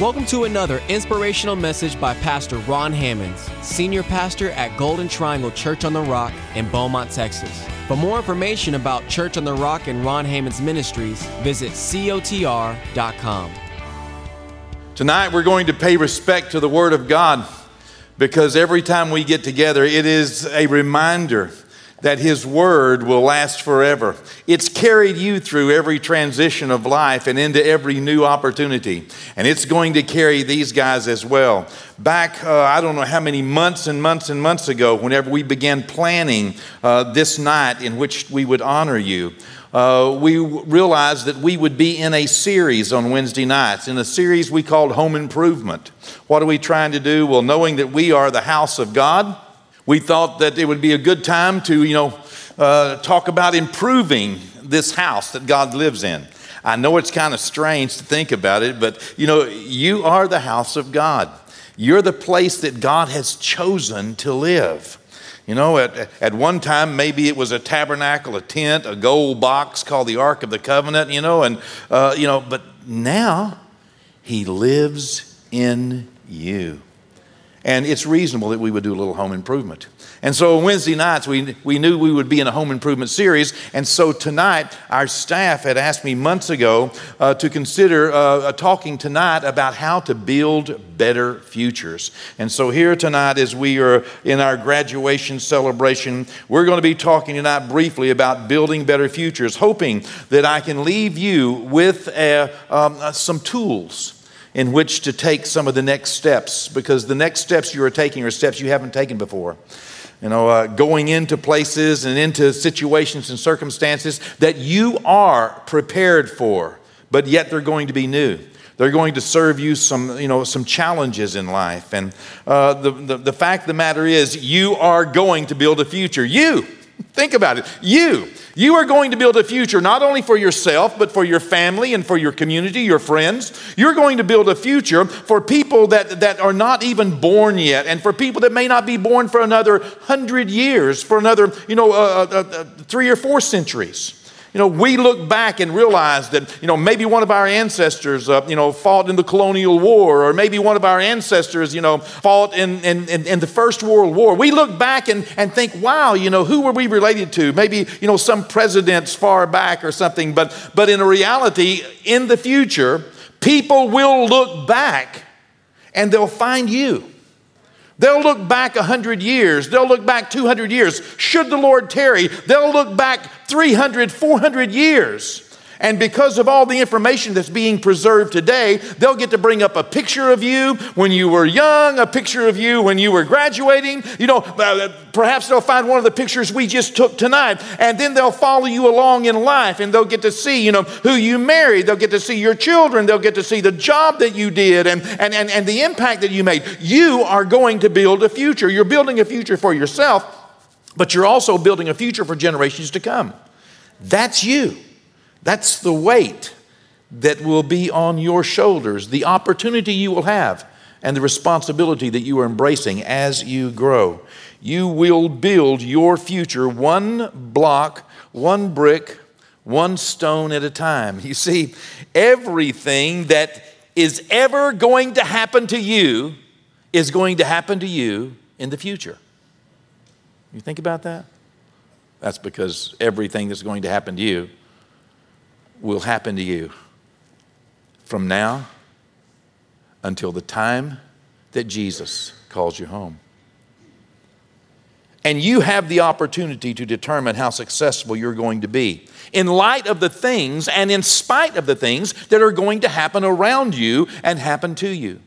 Welcome to another inspirational message by Pastor Ron Hammonds, Senior Pastor at Golden Triangle Church on the Rock in Beaumont, Texas. For more information about Church on the Rock and Ron Hammonds Ministries, visit cotr.com. Tonight we're going to pay respect to the Word of God because every time we get together, it is a reminder that His Word will last forever. It's carried you through every transition of life and into every new opportunity. And it's going to carry these guys as well. Back, uh, I don't know how many months and months and months ago, whenever we began planning uh, this night in which we would honor you, uh, we realized that we would be in a series on Wednesday nights, in a series we called Home Improvement. What are we trying to do? Well, knowing that we are the house of God, we thought that it would be a good time to, you know, uh, talk about improving this house that God lives in. I know it's kind of strange to think about it, but you know, you are the house of God. You're the place that God has chosen to live. You know, at, at one time, maybe it was a tabernacle, a tent, a gold box called the Ark of the Covenant, you know, and, uh, you know, but now He lives in you. And it's reasonable that we would do a little home improvement. And so Wednesday nights, we, we knew we would be in a home improvement series. And so tonight, our staff had asked me months ago uh, to consider uh, talking tonight about how to build better futures. And so here tonight, as we are in our graduation celebration, we're going to be talking tonight briefly about building better futures, hoping that I can leave you with uh, um, some tools in which to take some of the next steps because the next steps you are taking are steps you haven't taken before. You know, uh, going into places and into situations and circumstances that you are prepared for, but yet they're going to be new. They're going to serve you some, you know, some challenges in life. And uh, the, the, the fact of the matter is, you are going to build a future. You, think about it. You. You are going to build a future not only for yourself, but for your family and for your community, your friends. You're going to build a future for people that, that are not even born yet, and for people that may not be born for another hundred years, for another, you know, uh, uh, uh, three or four centuries. You know, we look back and realize that, you know, maybe one of our ancestors, uh, you know, fought in the colonial war, or maybe one of our ancestors, you know, fought in, in, in, in, the First World War. We look back and, and think, wow, you know, who were we related to? Maybe, you know, some presidents far back or something. But, but in reality, in the future, people will look back and they'll find you. They'll look back 100 years. They'll look back 200 years. Should the Lord tarry, they'll look back 300, 400 years. And because of all the information that's being preserved today, they'll get to bring up a picture of you when you were young, a picture of you when you were graduating. You know, uh, perhaps they'll find one of the pictures we just took tonight, and then they'll follow you along in life and they'll get to see, you know, who you married. They'll get to see your children. They'll get to see the job that you did and, and, and, and the impact that you made. You are going to build a future. You're building a future for yourself, but you're also building a future for generations to come. That's you. That's the weight that will be on your shoulders, the opportunity you will have, and the responsibility that you are embracing as you grow. You will build your future one block, one brick, one stone at a time. You see, everything that is ever going to happen to you is going to happen to you in the future. You think about that? That's because everything that's going to happen to you will happen to you from now until the time that Jesus calls you home. And you have the opportunity to determine how successful you're going to be in light of the things and in spite of the things that are going to happen around you and happen to you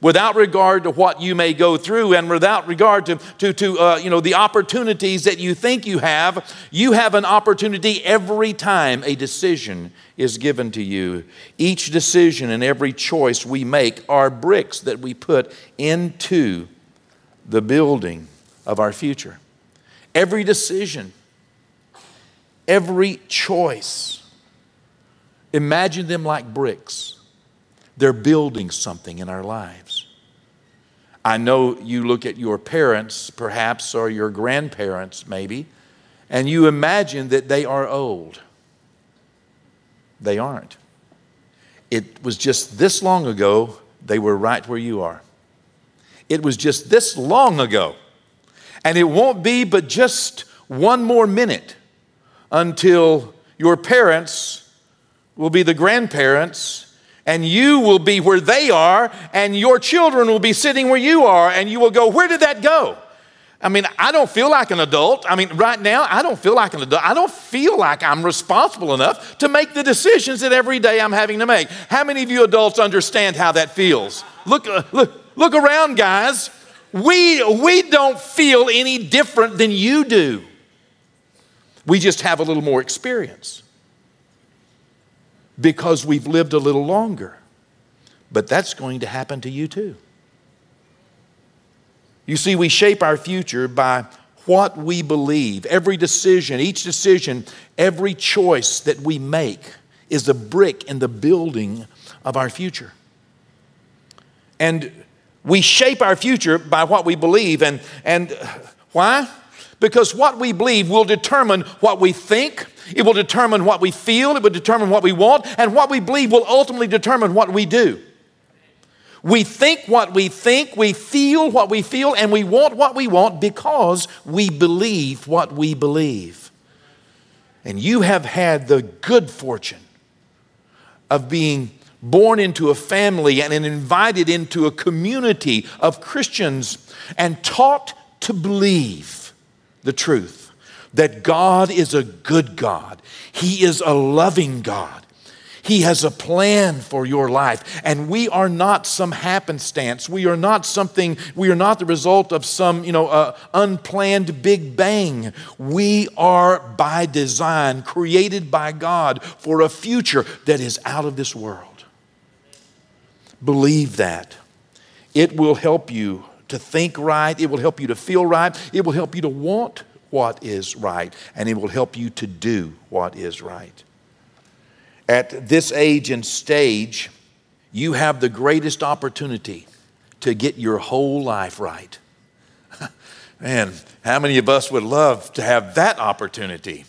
without regard to what you may go through and without regard to, to, to uh, you know, the opportunities that you think you have, you have an opportunity every time a decision is given to you. Each decision and every choice we make are bricks that we put into the building of our future. Every decision, every choice, imagine them like bricks they're building something in our lives. I know you look at your parents, perhaps, or your grandparents, maybe, and you imagine that they are old. They aren't. It was just this long ago they were right where you are. It was just this long ago. And it won't be but just one more minute until your parents will be the grandparents and you will be where they are, and your children will be sitting where you are, and you will go, Where did that go? I mean, I don't feel like an adult. I mean, right now, I don't feel like an adult. I don't feel like I'm responsible enough to make the decisions that every day I'm having to make. How many of you adults understand how that feels? Look, uh, look, look around, guys. We, we don't feel any different than you do. We just have a little more experience because we've lived a little longer. But that's going to happen to you too. You see, we shape our future by what we believe. Every decision, each decision, every choice that we make is a brick in the building of our future. And we shape our future by what we believe. And, and uh, why? Because what we believe will determine what we think, it will determine what we feel, it will determine what we want, and what we believe will ultimately determine what we do. We think what we think, we feel what we feel, and we want what we want because we believe what we believe. And you have had the good fortune of being born into a family and invited into a community of Christians and taught to believe the truth that God is a good God, He is a loving God. He has a plan for your life. And we are not some happenstance. We are not something, we are not the result of some, you know, uh, unplanned big bang. We are by design created by God for a future that is out of this world. Believe that. It will help you to think right. It will help you to feel right. It will help you to want what is right. And it will help you to do what is right. At this age and stage, you have the greatest opportunity to get your whole life right. Man, how many of us would love to have that opportunity?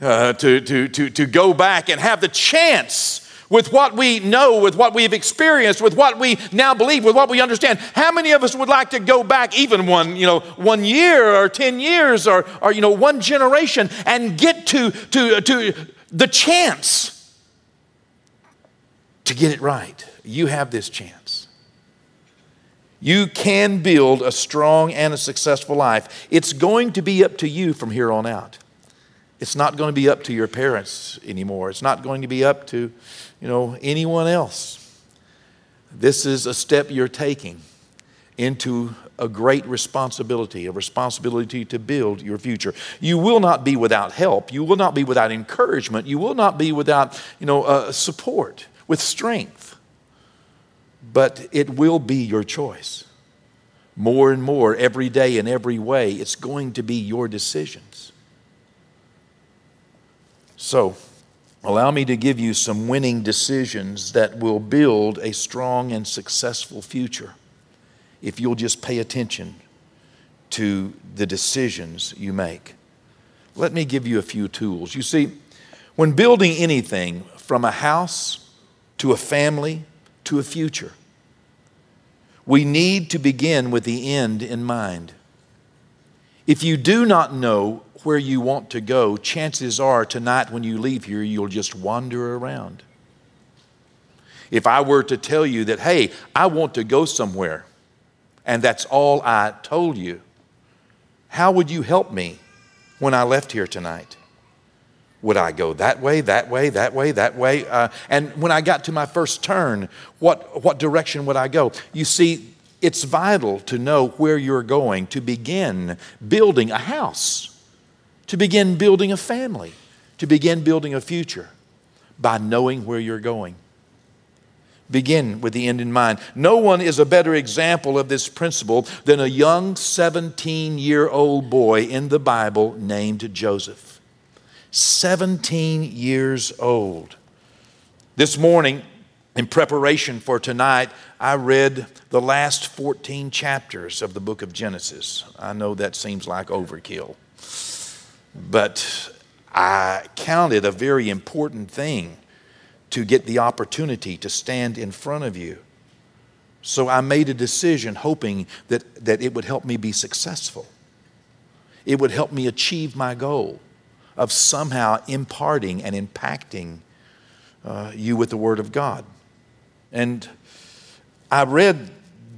Uh, to, to, to, to go back and have the chance with what we know, with what we've experienced, with what we now believe, with what we understand. How many of us would like to go back even one, you know, one year or 10 years or, or you know, one generation and get to, to, to the chance to get it right. You have this chance. You can build a strong and a successful life. It's going to be up to you from here on out. It's not going to be up to your parents anymore. It's not going to be up to, you know, anyone else. This is a step you're taking into a great responsibility, a responsibility to build your future. You will not be without help. You will not be without encouragement. You will not be without, you know, uh, support with strength. But it will be your choice. More and more, every day, in every way, it's going to be your decisions. So, allow me to give you some winning decisions that will build a strong and successful future if you'll just pay attention to the decisions you make. Let me give you a few tools. You see, when building anything, from a house to a family, to a future. We need to begin with the end in mind. If you do not know where you want to go, chances are tonight when you leave here, you'll just wander around. If I were to tell you that, hey, I want to go somewhere, and that's all I told you, how would you help me when I left here tonight? Would I go that way, that way, that way, that way? Uh, and when I got to my first turn, what, what direction would I go? You see, it's vital to know where you're going to begin building a house, to begin building a family, to begin building a future by knowing where you're going. Begin with the end in mind. No one is a better example of this principle than a young 17 year old boy in the Bible named Joseph. 17 years old. This morning, in preparation for tonight, I read the last 14 chapters of the book of Genesis. I know that seems like overkill, but I counted a very important thing to get the opportunity to stand in front of you So I made a decision hoping that, that it would help me be successful. It would help me achieve my goal of somehow imparting and impacting uh, you with the Word of God. And I read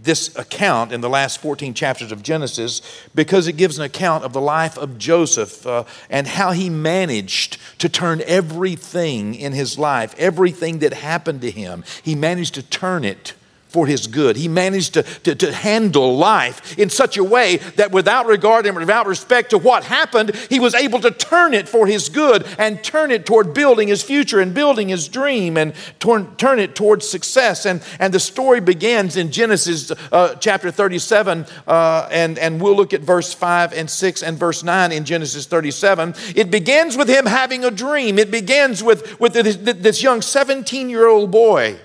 this account in the last 14 chapters of Genesis because it gives an account of the life of Joseph uh, and how he managed to turn everything in his life, everything that happened to him, he managed to turn it for his good. He managed to, to, to, handle life in such a way that without regard and without respect to what happened, he was able to turn it for his good and turn it toward building his future and building his dream and turn, turn it towards success. And, and the story begins in Genesis uh, chapter 37, uh, and, and we'll look at verse 5 and 6 and verse 9 in Genesis 37. It begins with him having a dream, it begins with, with this, this young 17 year old boy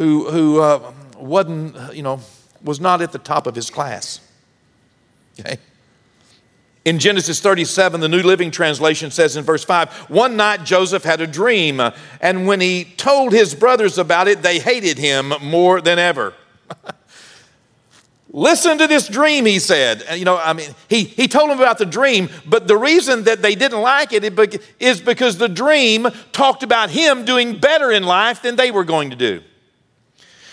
who, who uh, wasn't, you know, was not at the top of his class. Okay? In Genesis 37, the New Living Translation says in verse 5 One night Joseph had a dream, and when he told his brothers about it, they hated him more than ever. Listen to this dream, he said. You know, I mean, he, he told them about the dream, but the reason that they didn't like it is because the dream talked about him doing better in life than they were going to do.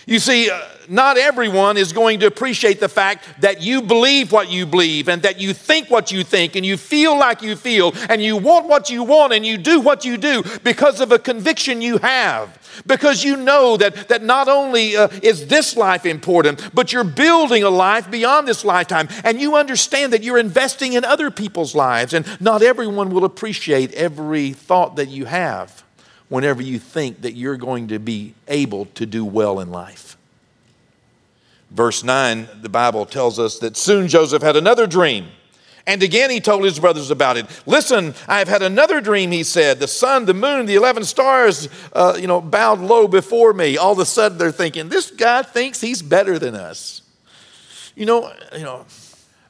You see, uh, not everyone is going to appreciate the fact that you believe what you believe and that you think what you think and you feel like you feel and you want what you want and you do what you do because of a conviction you have. Because you know that, that not only uh, is this life important, but you're building a life beyond this lifetime. And you understand that you're investing in other people's lives. And not everyone will appreciate every thought that you have whenever you think that you're going to be able to do well in life. Verse 9, the Bible tells us that soon Joseph had another dream. And again, he told his brothers about it. Listen, I have had another dream, he said. The sun, the moon, the 11 stars, uh, you know, bowed low before me. All of a sudden, they're thinking, this guy thinks he's better than us. You know, you know,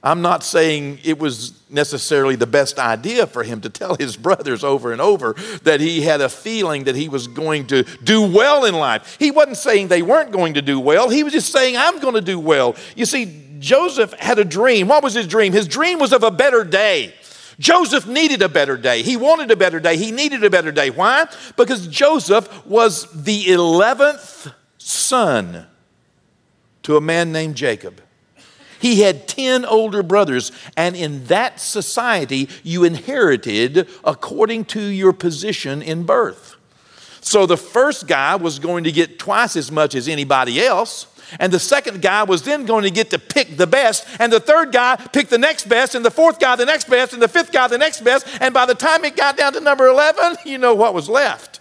I'm not saying it was necessarily the best idea for him to tell his brothers over and over that he had a feeling that he was going to do well in life. He wasn't saying they weren't going to do well, he was just saying, I'm going to do well. You see, Joseph had a dream. What was his dream? His dream was of a better day. Joseph needed a better day. He wanted a better day. He needed a better day. Why? Because Joseph was the 11th son to a man named Jacob. He had 10 older brothers, and in that society, you inherited according to your position in birth. So the first guy was going to get twice as much as anybody else. And the second guy was then going to get to pick the best. And the third guy picked the next best. And the fourth guy the next best. And the fifth guy the next best. And by the time it got down to number 11, you know what was left.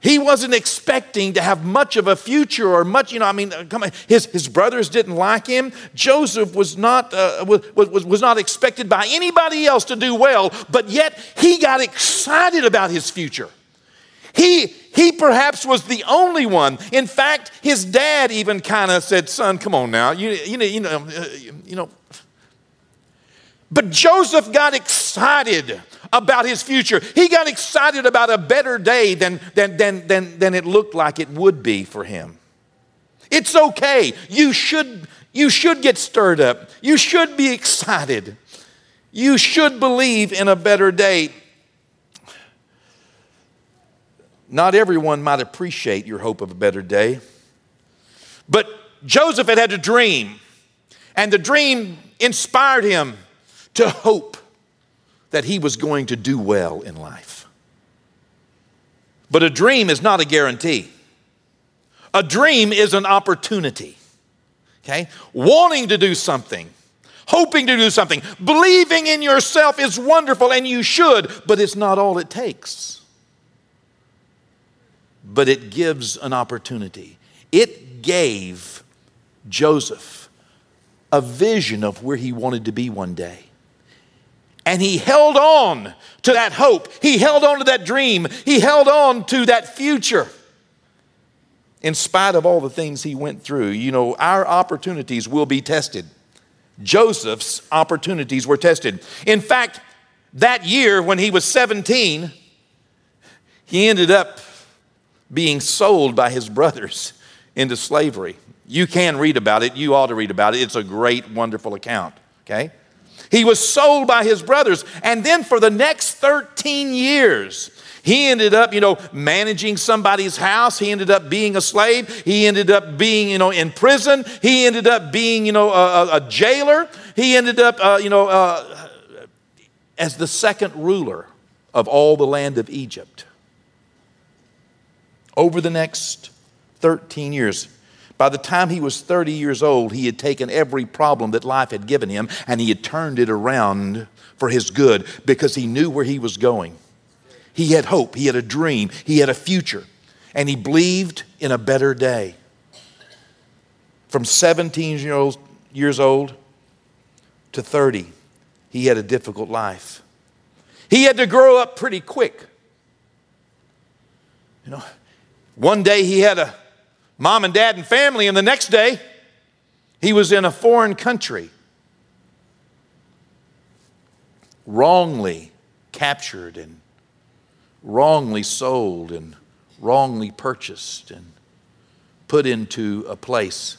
He wasn't expecting to have much of a future or much, you know, I mean, come on. His, his brothers didn't like him. Joseph was not, uh, was, was, was not expected by anybody else to do well, but yet he got excited about his future. He, he perhaps was the only one. In fact, his dad even kind of said, Son, come on now. You, you, know, you, know, uh, you know. But Joseph got excited about his future. He got excited about a better day than, than, than, than, than it looked like it would be for him. It's okay. You should, you should get stirred up. You should be excited. You should believe in a better day. Not everyone might appreciate your hope of a better day, but Joseph had had a dream, and the dream inspired him to hope that he was going to do well in life. But a dream is not a guarantee. A dream is an opportunity. Okay? Wanting to do something, hoping to do something, believing in yourself is wonderful and you should, but it's not all it takes. But it gives an opportunity. It gave Joseph a vision of where he wanted to be one day. And he held on to that hope. He held on to that dream. He held on to that future. In spite of all the things he went through, you know, our opportunities will be tested. Joseph's opportunities were tested. In fact, that year when he was 17, he ended up being sold by his brothers into slavery. You can read about it. You ought to read about it. It's a great, wonderful account. Okay? He was sold by his brothers. And then for the next 13 years, he ended up, you know, managing somebody's house. He ended up being a slave. He ended up being, you know, in prison. He ended up being, you know, a, a jailer. He ended up, uh, you know, uh, as the second ruler of all the land of Egypt. Over the next 13 years, by the time he was 30 years old, he had taken every problem that life had given him and he had turned it around for his good because he knew where he was going. He had hope, he had a dream, he had a future, and he believed in a better day. From 17 years old to 30, he had a difficult life. He had to grow up pretty quick. You know, one day he had a mom and dad and family, and the next day he was in a foreign country, wrongly captured and wrongly sold and wrongly purchased and put into a place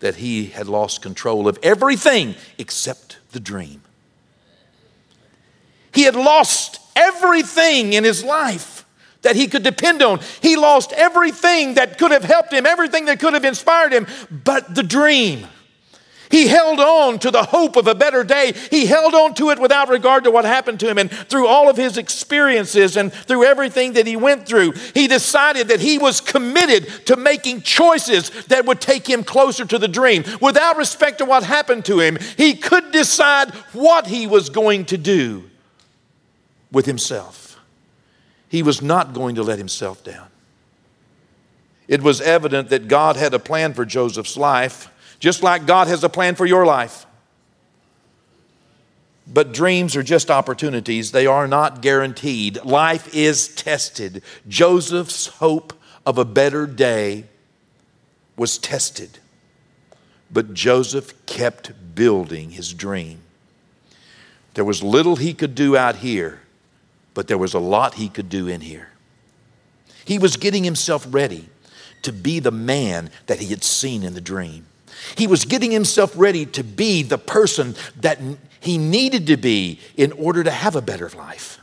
that he had lost control of everything except the dream. He had lost everything in his life that he could depend on. He lost everything that could have helped him, everything that could have inspired him, but the dream. He held on to the hope of a better day. He held on to it without regard to what happened to him. And through all of his experiences and through everything that he went through, he decided that he was committed to making choices that would take him closer to the dream. Without respect to what happened to him, he could decide what he was going to do with himself. He was not going to let himself down. It was evident that God had a plan for Joseph's life just like God has a plan for your life. But dreams are just opportunities, they are not guaranteed. Life is tested. Joseph's hope of a better day was tested. But Joseph kept building his dream. There was little he could do out here, but there was a lot he could do in here. He was getting himself ready to be the man that he had seen in the dream. He was getting himself ready to be the person that he needed to be in order to have a better life.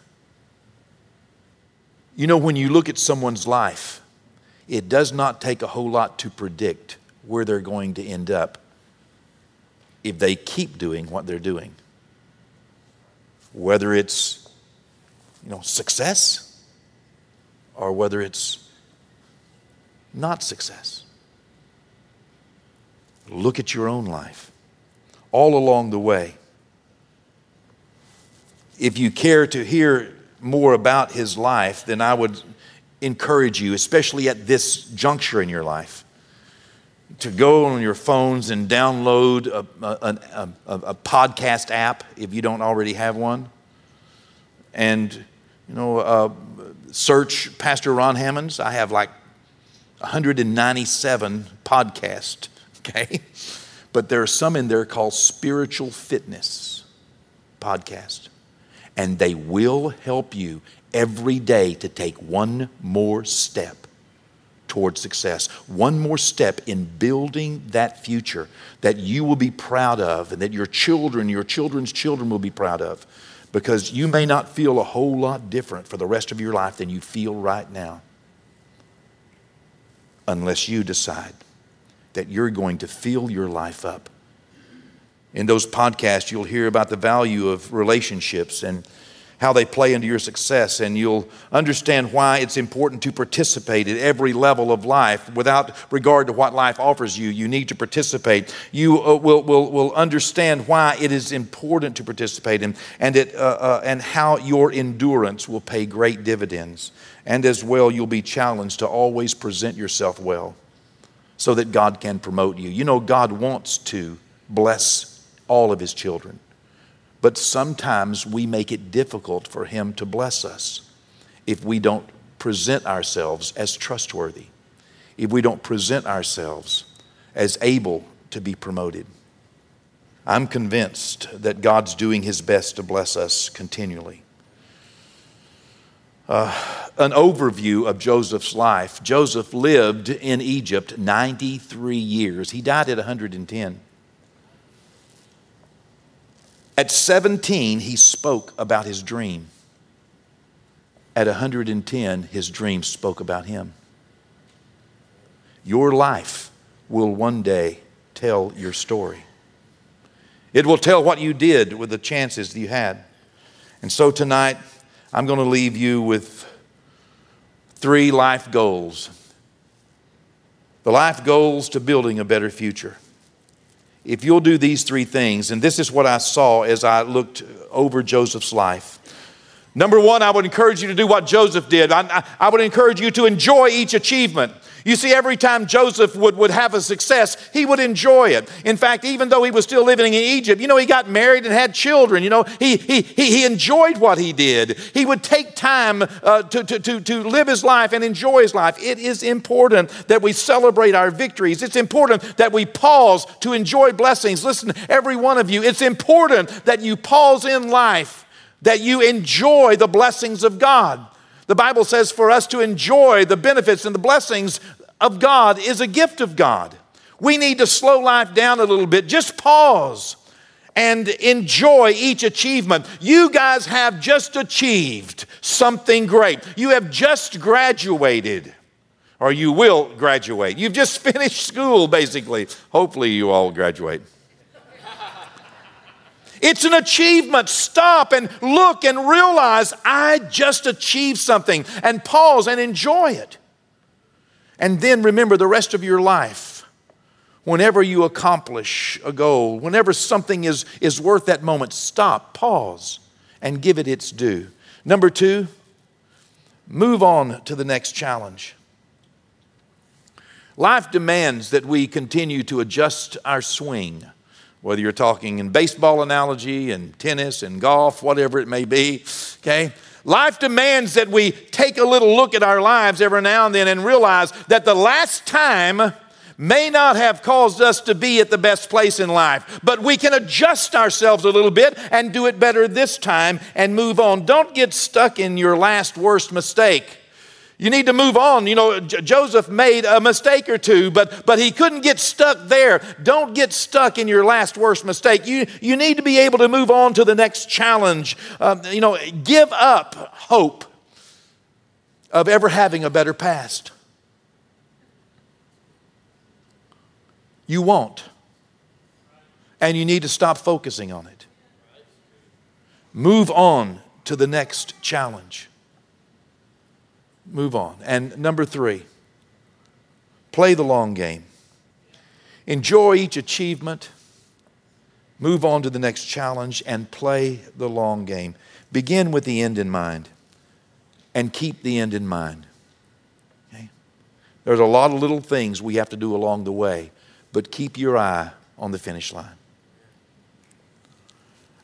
You know, when you look at someone's life, it does not take a whole lot to predict where they're going to end up if they keep doing what they're doing. Whether it's, you know, success or whether it's not success. Look at your own life all along the way. If you care to hear more about his life, then I would encourage you, especially at this juncture in your life, to go on your phones and download a, a, a, a podcast app if you don't already have one. And, you know, uh, search Pastor Ron Hammonds. I have like 197 podcasts okay? But there are some in there called Spiritual Fitness Podcast. And they will help you every day to take one more step toward success, one more step in building that future that you will be proud of and that your children, your children's children will be proud of. Because you may not feel a whole lot different for the rest of your life than you feel right now unless you decide that you're going to fill your life up. In those podcasts, you'll hear about the value of relationships and how they play into your success, and you'll understand why it's important to participate at every level of life without regard to what life offers you. You need to participate. You uh, will, will, will understand why it is important to participate in, and, it, uh, uh, and how your endurance will pay great dividends. And as well, you'll be challenged to always present yourself well so that God can promote you. You know, God wants to bless all of His children, but sometimes we make it difficult for Him to bless us if we don't present ourselves as trustworthy, if we don't present ourselves as able to be promoted. I'm convinced that God's doing His best to bless us continually. Uh, an overview of Joseph's life. Joseph lived in Egypt 93 years. He died at 110. At 17, he spoke about his dream. At 110, his dream spoke about him. Your life will one day tell your story. It will tell what you did with the chances you had. And so tonight, I'm going to leave you with three life goals. The life goals to building a better future if you'll do these three things, and this is what I saw as I looked over Joseph's life. Number one, I would encourage you to do what Joseph did. I, I, would encourage you to enjoy each achievement. You see, every time Joseph would, would have a success, he would enjoy it. In fact, even though he was still living in Egypt, you know, he got married and had children. You know, he, he, he, he enjoyed what he did. He would take time uh, to, to, to, to live his life and enjoy his life. It is important that we celebrate our victories. It's important that we pause to enjoy blessings. Listen, every one of you, it's important that you pause in life, that you enjoy the blessings of God. The Bible says for us to enjoy the benefits and the blessings of God is a gift of God. We need to slow life down a little bit. Just pause and enjoy each achievement. You guys have just achieved something great. You have just graduated, or you will graduate. You've just finished school, basically. Hopefully, you all graduate. It's an achievement. Stop and look and realize I just achieved something and pause and enjoy it. And then remember the rest of your life. Whenever you accomplish a goal, whenever something is, is worth that moment, stop, pause, and give it its due. Number two, move on to the next challenge. Life demands that we continue to adjust our swing whether you're talking in baseball analogy and tennis and golf, whatever it may be, okay? Life demands that we take a little look at our lives every now and then and realize that the last time may not have caused us to be at the best place in life, but we can adjust ourselves a little bit and do it better this time and move on. Don't get stuck in your last worst mistake. You need to move on. You know, J- Joseph made a mistake or two, but, but he couldn't get stuck there. Don't get stuck in your last worst mistake. You, you need to be able to move on to the next challenge. Um, you know, give up hope of ever having a better past. You won't. And you need to stop focusing on it. Move on to the next challenge move on. And number three, play the long game. Enjoy each achievement, move on to the next challenge, and play the long game. Begin with the end in mind and keep the end in mind. Okay? There's a lot of little things we have to do along the way, but keep your eye on the finish line.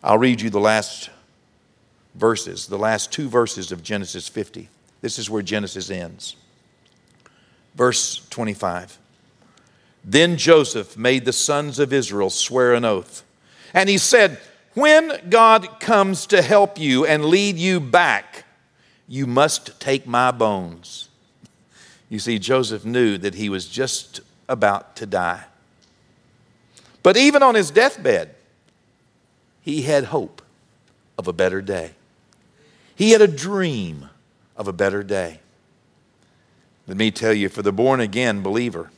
I'll read you the last verses, the last two verses of Genesis 50. This is where Genesis ends. Verse 25. Then Joseph made the sons of Israel swear an oath. And he said, When God comes to help you and lead you back, you must take my bones. You see, Joseph knew that he was just about to die. But even on his deathbed, he had hope of a better day. He had a dream of a better day. Let me tell you, for the born again believer,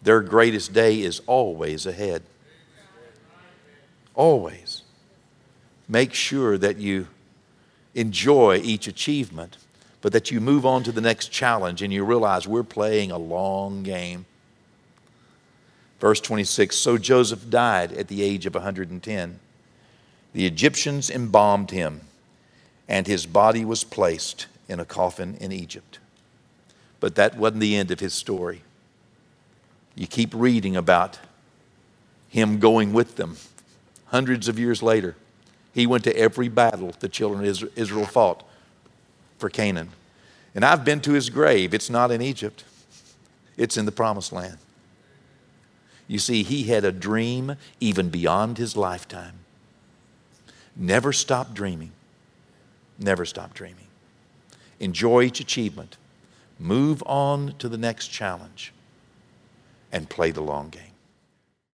their greatest day is always ahead. Always. Make sure that you enjoy each achievement, but that you move on to the next challenge and you realize we're playing a long game. Verse 26 So Joseph died at the age of 110. The Egyptians embalmed him, and his body was placed in a coffin in Egypt. But that wasn't the end of his story. You keep reading about him going with them hundreds of years later. He went to every battle the children of Israel fought for Canaan. And I've been to his grave. It's not in Egypt, it's in the promised land. You see, he had a dream even beyond his lifetime. Never stop dreaming. Never stop dreaming. Enjoy each achievement, move on to the next challenge, and play the long game.